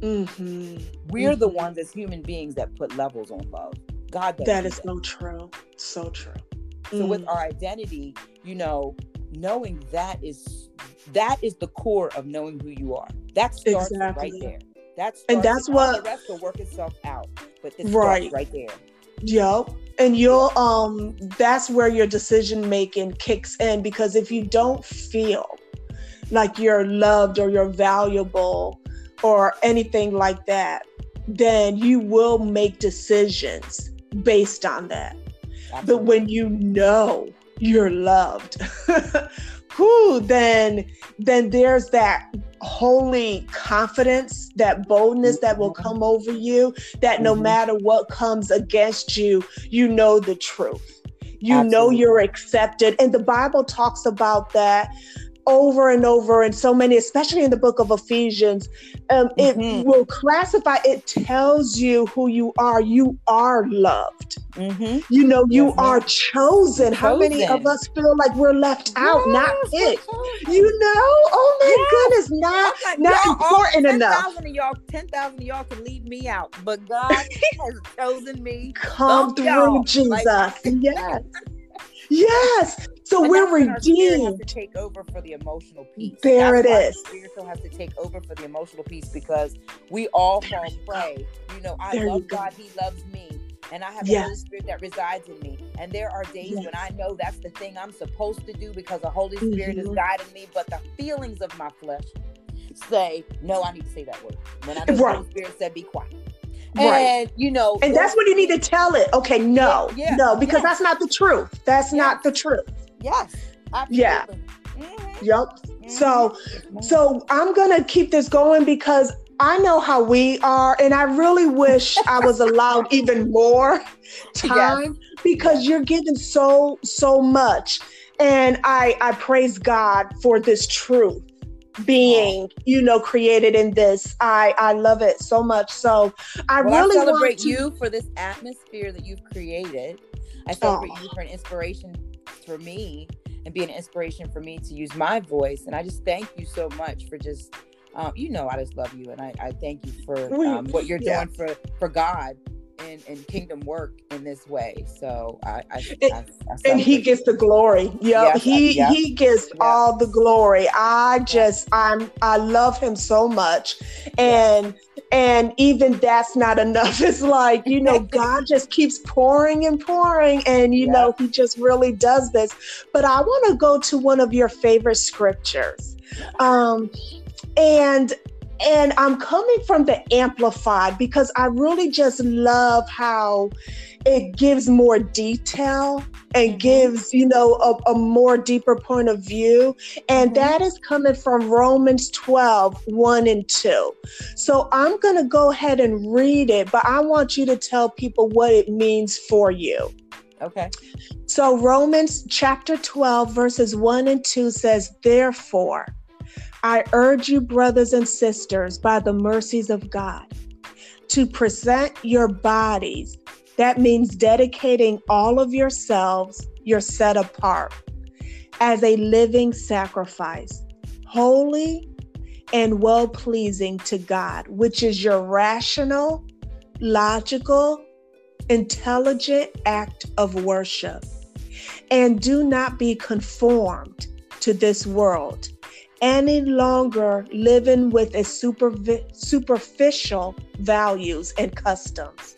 hmm We're the Mhm. ones as human beings that put levels on love. God doesn't That so true. So true. So with Mm. our identity, you know, knowing that is that is the core of knowing who you are. That starts Exactly. right there. That's And that's what- the rest will work itself out. But this Right. starts right there. Yep. And you'll um that's where your decision making kicks in because if you don't feel like you're loved or you're valuable or anything like that, then you will make decisions based on that. But when you know you're loved, who then then there's that holy confidence, that boldness that will Mhm. come over you, that no Mhm. matter what comes against you, you know the truth. You know you're accepted. And the Bible talks about that over and over and so many, especially in the book of Ephesians. Um. It will classify, it tells you who you are. You are loved. Mhm. You know, you are chosen. How many of us feel like we're left out, not Yes, picked? that's. You know, oh my Yes. goodness, not like, not all important enough. 10,000 of y'all, 10,000 of y'all can leave me out, but God has chosen me. Come Bump through, y'all. Jesus. Like- yes, yes. So And we're that's when our spirit has to redeemed. take over for the emotional piece. There That's it is. Spiritual has to take over for the emotional piece because we all fall prey. You know, I There love go. God, He loves me. And I have Yes. the Holy Spirit that resides in me. And there are days Yes. when I know that's the thing I'm supposed to do because the Holy Spirit is Mhm. guiding me. But the feelings of my flesh say, no, I need to say that word. When I know the Holy Spirit said, be quiet. Right. And, you know, And that's when you need to tell it. Okay, no, Yeah, yeah, no, because yes. that's not the truth. That's not the truth. Yes. Absolutely. Yeah. Mhm, Yep. mhm. So So I'm gonna keep this going because I know how we are, and I really wish I was allowed even more time because Yes. you're giving so so much, and I I praise God for this truth being you know created in this. I I love it so much. So I well, really I celebrate want to, you for this atmosphere that you've created. I celebrate Aw. you for an inspiration for me and be an inspiration for me to use my voice. And I just thank you so much for just, um, you know, I just love you, and I, I thank you for um, what you're yeah. doing for for God and and kingdom work in this way. So I, I, And- I, I and he gets the glory. Yep, Yes, he yep. he gets Yep. all the glory. I just I'm I love him so much, and and even that's not enough. It's like you know God just keeps pouring and pouring, and you know He just really does this. But I want to go to one of your favorite scriptures, um, and and I'm coming from the amplified because I really just love how it gives more detail and Mhm. gives you know a, a more deeper point of view and Mhm. that is coming from romans 12 1 and 2 so i'm going to go ahead and read it but i want you to tell people what it means for you Okay. so romans chapter 12 verses 1 and 2 says therefore i urge you brothers and sisters by the mercies of god to present your bodies that means dedicating all of yourselves, you're set apart as a living sacrifice, holy and well pleasing to God, which is your rational, logical, intelligent act of worship. And do not be conformed to this world any longer living with a supervi- superficial values and customs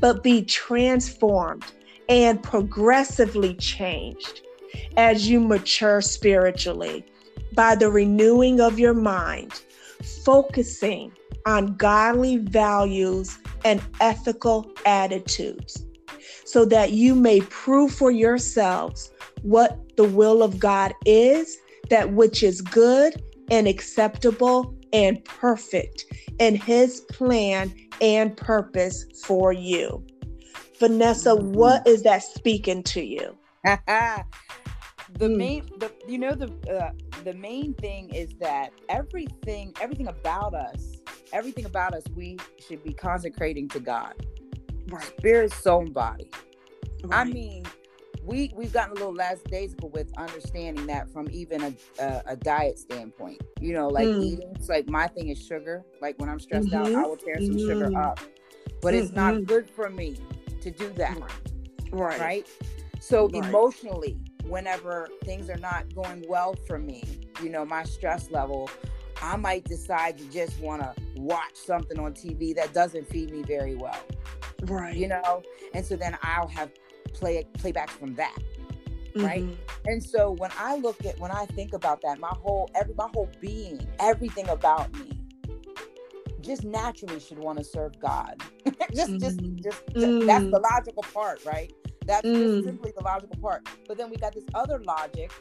but be transformed and progressively changed as you mature spiritually by the renewing of your mind, focusing on godly values and ethical attitudes, so that you may prove for yourselves what the will of God is, that which is good and acceptable and perfect in his plan and purpose for you. Vanessa, mm-hmm. what is that speaking to you? the mm. main the you know the uh, the main thing is that everything everything about us everything about us we should be consecrating to god right. spirit soul and body right. i mean we we've gotten a little less days with understanding that from even a, a, a diet standpoint. You know, like mm. eating. It's like my thing is sugar. Like when I'm stressed mm-hmm. out, I will tear some mm-hmm. sugar up, but mm-hmm. it's not mm-hmm. good for me to do that. Right. Right. So right. emotionally, whenever things are not going well for me, you know, my stress level, I might decide to just want to watch something on TV that doesn't feed me very well. Right. You know, and so then I'll have play playback from that right mm-hmm. and so when i look at when i think about that my whole every my whole being everything about me just naturally should want to serve god just mm-hmm. just just mm-hmm. that's the logical part right that's just mm. simply the logical part but then we got this other logic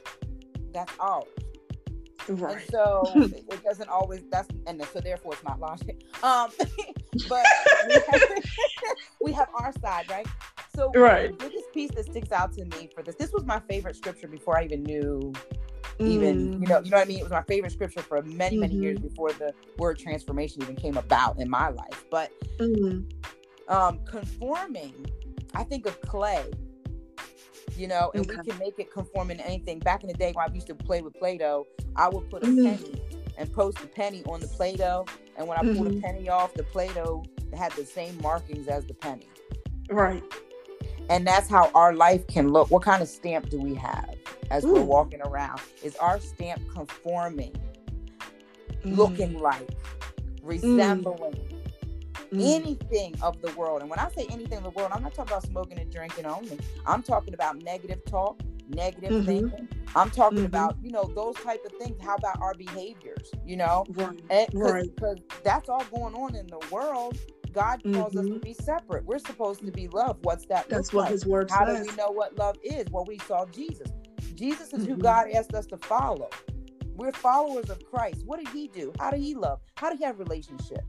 that's ours Right. And so it doesn't always that's and so therefore it's not logic. Um but we have, we have our side, right? So right. the biggest piece that sticks out to me for this, this was my favorite scripture before I even knew even mm. you know you know what I mean. It was my favorite scripture for many many mm-hmm. years before the word transformation even came about in my life. But mm. um, conforming, I think of clay. You know, and okay. we can make it conform in anything. Back in the day when I used to play with Play-Doh, I would put a mm. penny and post a penny on the Play-Doh, and when I mm-hmm. pulled a mm-hmm. penny off, the Play-Doh had the same markings as the penny. Right and that's how our life can look what kind of stamp do we have as Ooh. we're walking around is our stamp conforming mm. looking like resembling mm. anything of the world and when i say anything of the world i'm not talking about smoking and drinking only i'm talking about negative talk negative mm-hmm. thinking i'm talking mm-hmm. about you know those type of things how about our behaviors you know right. because right. that's all going on in the world God calls mm-hmm. us to mm-hmm. be separate. We're supposed to be love. What's that? That's what like? His word How says. do we know what love is? Well, we saw Jesus. Jesus is mm-hmm. who God asked us to follow. We're followers of Christ. What did He do? How did He love? How did He have relationship?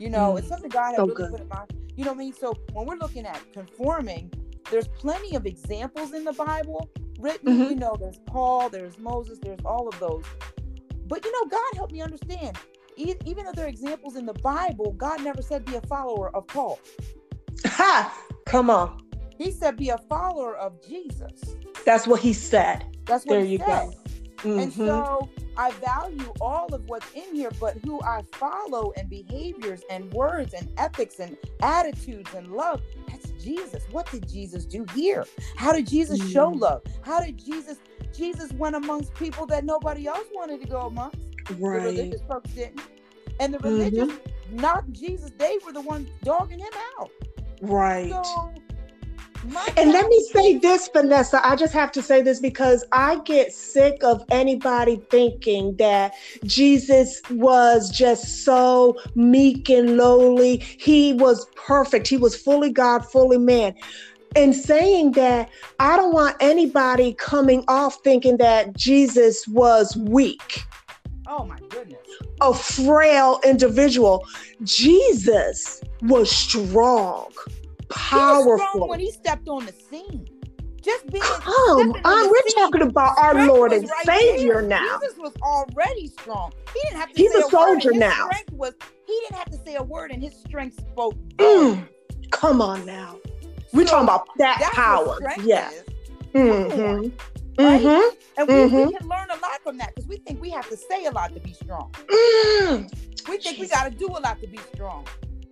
You know, mm. it's something God had so really good. put in mind. You know what I mean? So when we're looking at conforming, there's plenty of examples in the Bible written. Mm-hmm. You know, there's Paul, there's Moses, there's all of those. But you know, God helped me understand even though there are examples in the Bible, God never said be a follower of Paul. Ha! Come on. He said be a follower of Jesus. That's what he said. That's what there he you said. go. Mm-hmm. And so I value all of what's in here, but who I follow and behaviors and words and ethics and attitudes and love, that's Jesus. What did Jesus do here? How did Jesus mm-hmm. show love? How did Jesus Jesus went amongst people that nobody else wanted to go amongst? Right. The religious folks didn't. And the religious mm-hmm. not Jesus, they were the ones dogging him out. Right. So, and let me say this, Vanessa. I just have to say this because I get sick of anybody thinking that Jesus was just so meek and lowly. He was perfect. He was fully God, fully man. In saying that, I don't want anybody coming off thinking that Jesus was weak. Oh my goodness. A frail individual. Jesus was strong, powerful. Was strong when he stepped on the scene. Just being Come on, we're scene, talking about our Lord and right Savior there. now. Jesus was already strong. He didn't have to He's say a, a soldier word. now. Was, he didn't have to say a word, and his strength spoke. Mm, come on now. We're so talking about that power. Yeah. Mm-hmm. Right? Mm-hmm. And we, mm-hmm. we, can learn a lot from that because we think we have to say a lot to be strong. Mm. We think we got to do a lot to be strong.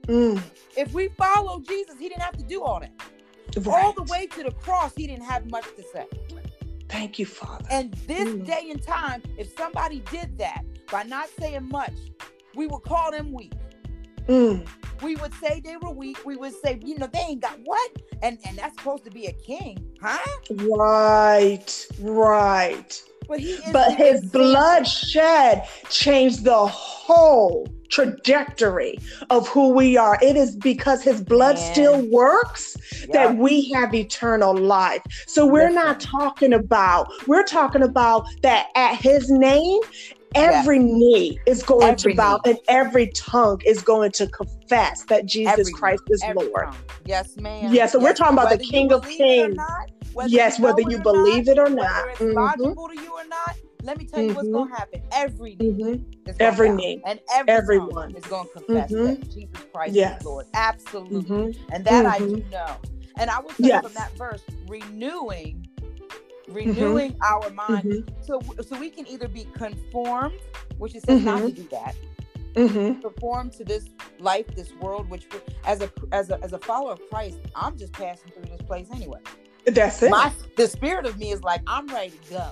Mm. If we follow Jesus, he didn't have to do all that. Right. All the way to the cross, he didn't have much to say. Thank you, Father. And this mm. day and time, if somebody did that by not saying much, we would call them weak. Mm. We would say they were weak. We would say, you know, they ain't got what? And and that's supposed to be a king, huh? Right, right. But, but his blood shed changed the whole trajectory of who we are. It is because his blood Man. still works that we have eternal life. So we're Listen. not talking about, we're talking about that at his name, every knee is going every to bow knee. and every tongue is going to confess that Jesus every, Christ is Lord. Tongue. Yes, ma'am. Yeah, so yes, we're talking about the King of Kings. Whether yes, whether you believe it or not, whether it's mm-hmm. to you or not, let me tell you mm-hmm. what's going to happen. Every knee, mm-hmm. every knee, and every everyone is going to confess that mm-hmm. Jesus Christ yes. is Lord. Absolutely, mm-hmm. and that I do mm-hmm. know. And I would say yes. from that verse, renewing, renewing our mind, so so we can either be conformed, which it says not to do that. Mm-hmm. conform to this life, this world, which as a as a as a follower of Christ, I'm just passing through this place anyway. That's it. My, the spirit of me is like, I'm ready to go.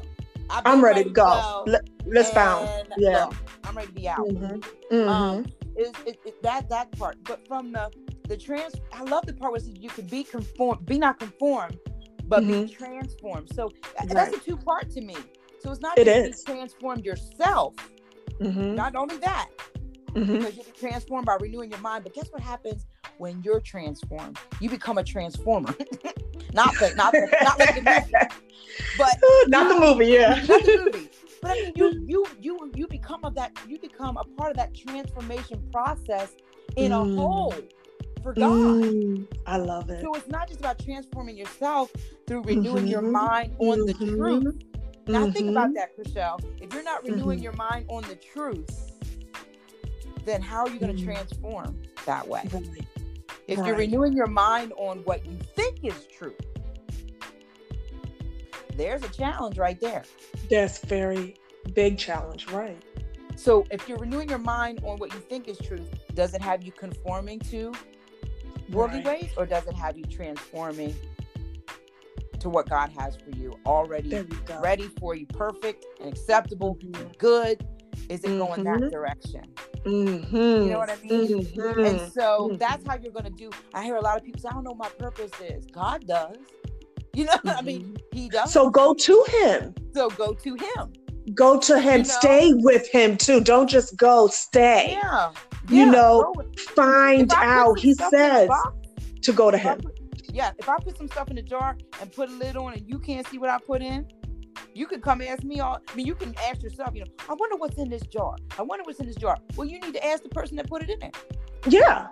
I'm ready, ready, to go. go. Let, us bounce. Yeah. Go. I'm ready to be out. Mm-hmm. Mm-hmm. Um, it, it, it, that that part, but from the the trans, I love the part where you can be conformed, be not conformed, but mm-hmm. be transformed. So right. that's a two part to me. So it's not it just be transformed yourself. Mm-hmm. Not only that, mm-hmm. because you be transformed by renewing your mind. But guess what happens when you're transformed? You become a transformer. not the not the, not like the movie, but not the movie. Yeah, not the movie. But I mean, you you you you become of that. You become a part of that transformation process in mm. a whole for God. Mm, I love it. So it's not just about transforming yourself through renewing mm-hmm. your mind on mm-hmm. the truth. Now mm-hmm. think about mm-hmm. that, Chriselle. If you're not renewing mm-hmm. your mind on the truth, then how are you going to transform that way? If right. you're renewing your mind on what you think is true, there's a challenge right there. That's very big challenge, right? So if you're renewing your mind on what you think is truth, does it have you conforming to worldly right. ways or does it have you transforming to what God has for you already ready for you, perfect and acceptable, mm-hmm. good? Is it mm-hmm. going that mm-hmm. direction? Mm-hmm. You know what I mean? Mm-hmm. And so mm-hmm. that's how you're going to do. I hear a lot of people say, I don't know what my purpose is. God does. You know, what I mean, mm-hmm. He does. So go to Him. So go to Him. Go to Him. You know? Stay with Him too. Don't just go, stay. Yeah. You know, find out. He says box, to go to Him. Put, yeah. If I put some stuff in the jar and put a lid on and you can't see what I put in, you can come ask me all. I mean, you can ask yourself. You know, I wonder what's in this jar. I wonder what's in this jar. Well, you need to ask the person that put it in there. Yeah,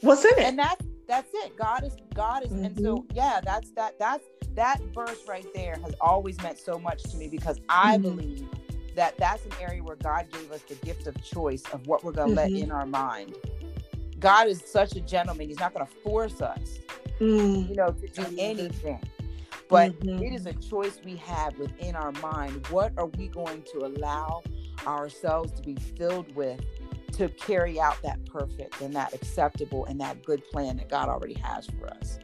what's in it? And that's that's it. God is God is, mm-hmm. and so mm-hmm. yeah, that's that that's that verse right there has always meant so much to me because I mm-hmm. believe that that's an area where God gave us the gift of choice of what we're going to mm-hmm. let in our mind. God is such a gentleman; He's not going to force us, mm. you know, to do anything but mm-hmm. it is a choice we have within our mind. What are we going to allow ourselves to be filled with to carry out that perfect and that acceptable and that good plan that God already has for us?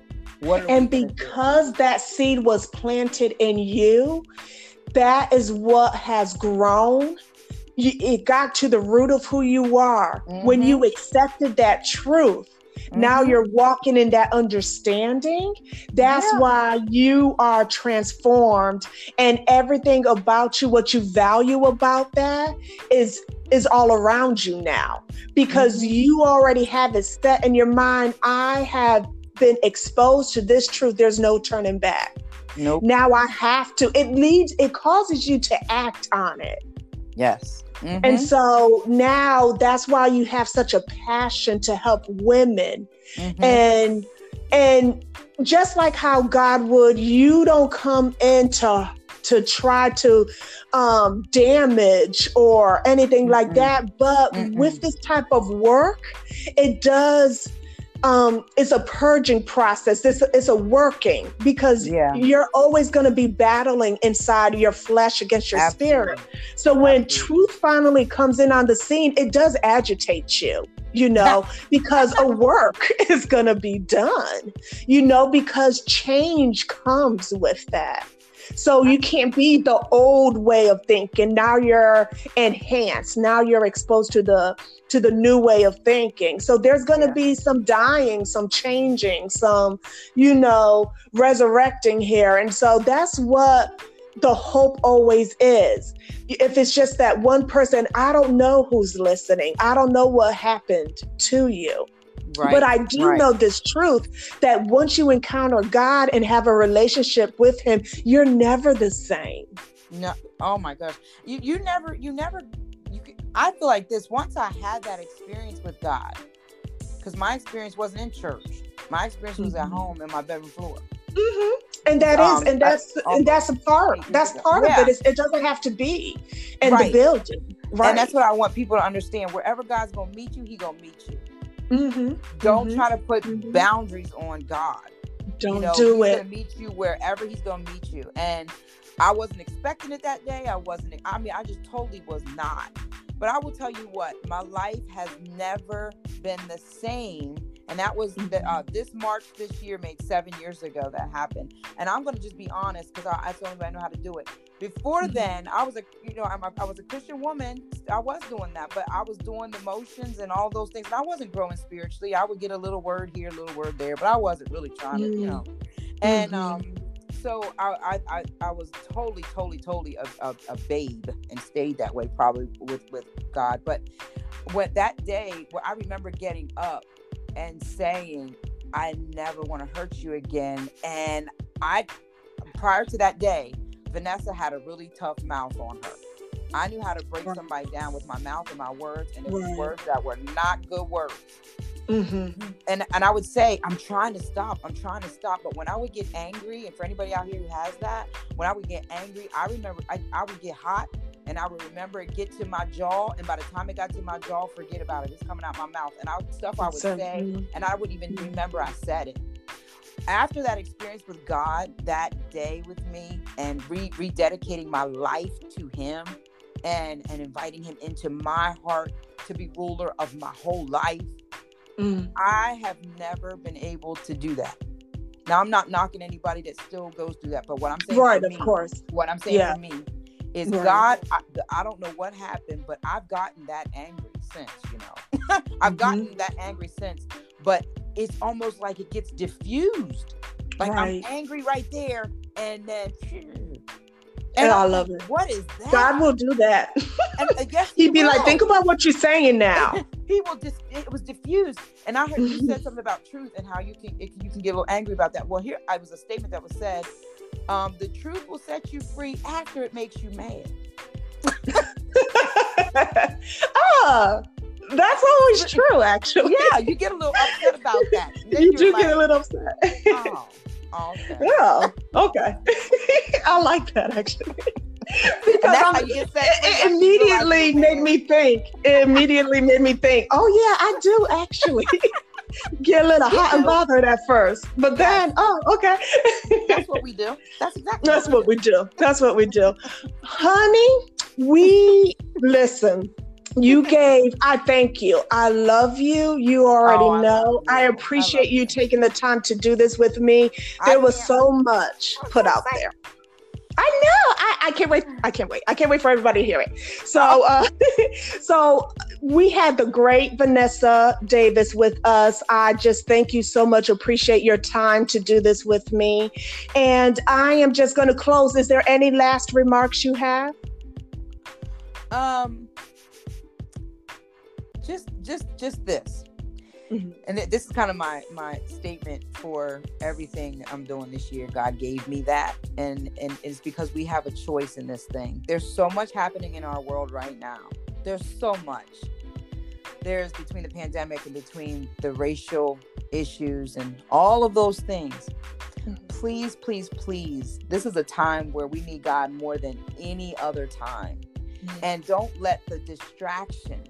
And because that seed was planted in you, that is what has grown it got to the root of who you are mm-hmm. when you accepted that truth Mm-hmm. Now you're walking in that understanding. That's yeah. why you are transformed and everything about you, what you value about that is is all around you now because mm-hmm. you already have it set in your mind. I have been exposed to this truth. There's no turning back. Nope. Now I have to. It leads, it causes you to act on it. Yes. Mm-hmm. And so now that's why you have such a passion to help women. Mm-hmm. And and just like how God would, you don't come in to to try to um, damage or anything mm-hmm. like that. But with this type of work, it does um, it's a purging process. It's, it's a working because yeah. you're always going to be battling inside your flesh against your Absolutely. spirit. So when truth finally comes in on the scene, it does agitate you, you know, because a work is going to be done, you know, because change comes with that. So you can't be the old way of thinking. Now you're enhanced. Now you're exposed to the to the new way of thinking. So there's going to yeah. be some dying, some changing, some you know, resurrecting here. And so that's what the hope always is. If it's just that one person, I don't know who's listening. I don't know what happened to you. Right, but I do right. know this truth that once you encounter God and have a relationship with Him, you're never the same. No, oh my gosh, you you never you never. You, I feel like this. Once I had that experience with God, because my experience wasn't in church. My experience was mm-hmm. at home in my bedroom floor. Mm-hmm. And that um, is, and that's, I, and that's a part. That's part yeah. of it. it doesn't have to be in right. the building, right? And that's what I want people to understand. Wherever God's gonna meet you, He gonna meet you. Mm-hmm. Don't mm-hmm. try to put mm-hmm. boundaries on God. Don't you know, do he's it. Gonna meet you wherever He's gonna meet you, and I wasn't expecting it that day. I wasn't. I mean, I just totally was not. But I will tell you what, my life has never been the same and that was the, uh, this March this year made seven years ago that happened. And I'm going to just be honest because I, that's the only way I know how to do it. Before mm-hmm. then, I was a you know I'm a, I was a Christian woman. I was doing that, but I was doing the motions and all those things. And I wasn't growing spiritually. I would get a little word here, a little word there, but I wasn't really trying to, you know. And mm-hmm. um, so I, I I was totally totally totally a, a, a, babe and stayed that way probably with with God. But what that day, where I remember getting up and saying, I never want to hurt you again. And I, prior to that day, Vanessa had a really tough mouth on her. I knew how to break somebody down with my mouth and my words, and it was words that were not good words. Mm-hmm. And and I would say, I'm trying to stop. I'm trying to stop. But when I would get angry, and for anybody out here who has that, when I would get angry, I remember I, I would get hot and I would remember it get to my jaw, and by the time it got to my jaw, forget about it. It's coming out my mouth, and I stuff I would so, say, mm-hmm. and I wouldn't even remember I said it. After that experience with God that day with me, and re- rededicating my life to Him, and and inviting Him into my heart to be ruler of my whole life, mm. I have never been able to do that. Now I'm not knocking anybody that still goes through that, but what I'm saying, right, of me, course, what I'm saying yeah. for me is right. God, I, I, don't know what happened, but I've gotten that angry since, you know. I've mm-hmm. gotten that angry since, but it's almost like it gets diffused. Like right. I'm angry right there, and then. And, I love it. What is that? God will do that. and I guess He'd he be will. like, think about what you're saying now. he will just it was diffused. And I heard you said something about truth and how you can you can get a little angry about that. Well, here I was a statement that was said um, the truth will set you free after it makes you mad. ah, that's always true, actually. Yeah, you get a little upset about that. you do like, get a little upset. oh, okay. Yeah, okay. I like that actually. because it, it immediately made me think. It immediately made me think. Oh yeah, I do actually get a little hot and bothered at first, but then, oh, okay. That's what we do. That's exactly. That's what, we, do. That's what we do, honey. We listen. You gave. I thank you. I love you. You already oh, know. I appreciate I you, you taking the time to do this with me. There I was so much put out there. I know. I, I can't wait. I can't wait. I can't wait for everybody to hear it. So, uh, so we had the great Vanessa Davis with us. I just thank you so much. Appreciate your time to do this with me. And I am just going to close. Is there any last remarks you have? Um, just, just, just this. Mm-hmm. And this is kind of my my statement for everything I'm doing this year. God gave me that, and and it's because we have a choice in this thing. There's so much happening in our world right now. There's so much. There's between the pandemic and between the racial issues and all of those things. Mm-hmm. Please, please, please. This is a time where we need God more than any other time. And don't let the distraction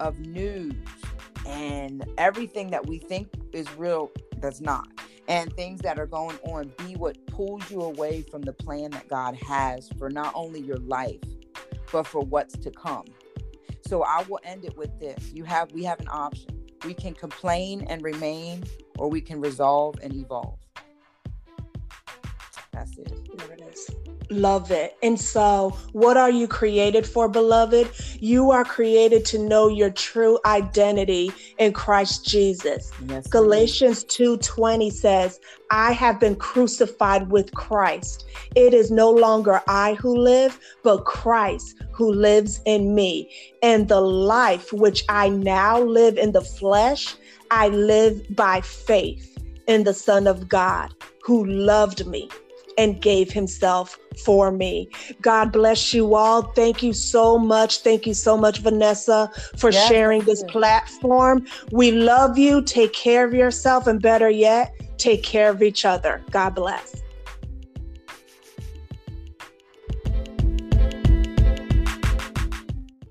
of news and everything that we think is real does not and things that are going on be what pulls you away from the plan that God has for not only your life but for what's to come. So I will end it with this. You have we have an option. We can complain and remain or we can resolve and evolve. That's it. There it is. Love it. And so, what are you created for, beloved? You are created to know your true identity in Christ Jesus. Yes, Galatians 2:20 says, "I have been crucified with Christ. It is no longer I who live, but Christ who lives in me. And the life which I now live in the flesh, I live by faith in the Son of God who loved me and gave himself for me. God bless you all. Thank you so much. Thank you so much, Vanessa, for yes, sharing this platform. We love you. Take care of yourself, and better yet, take care of each other. God bless.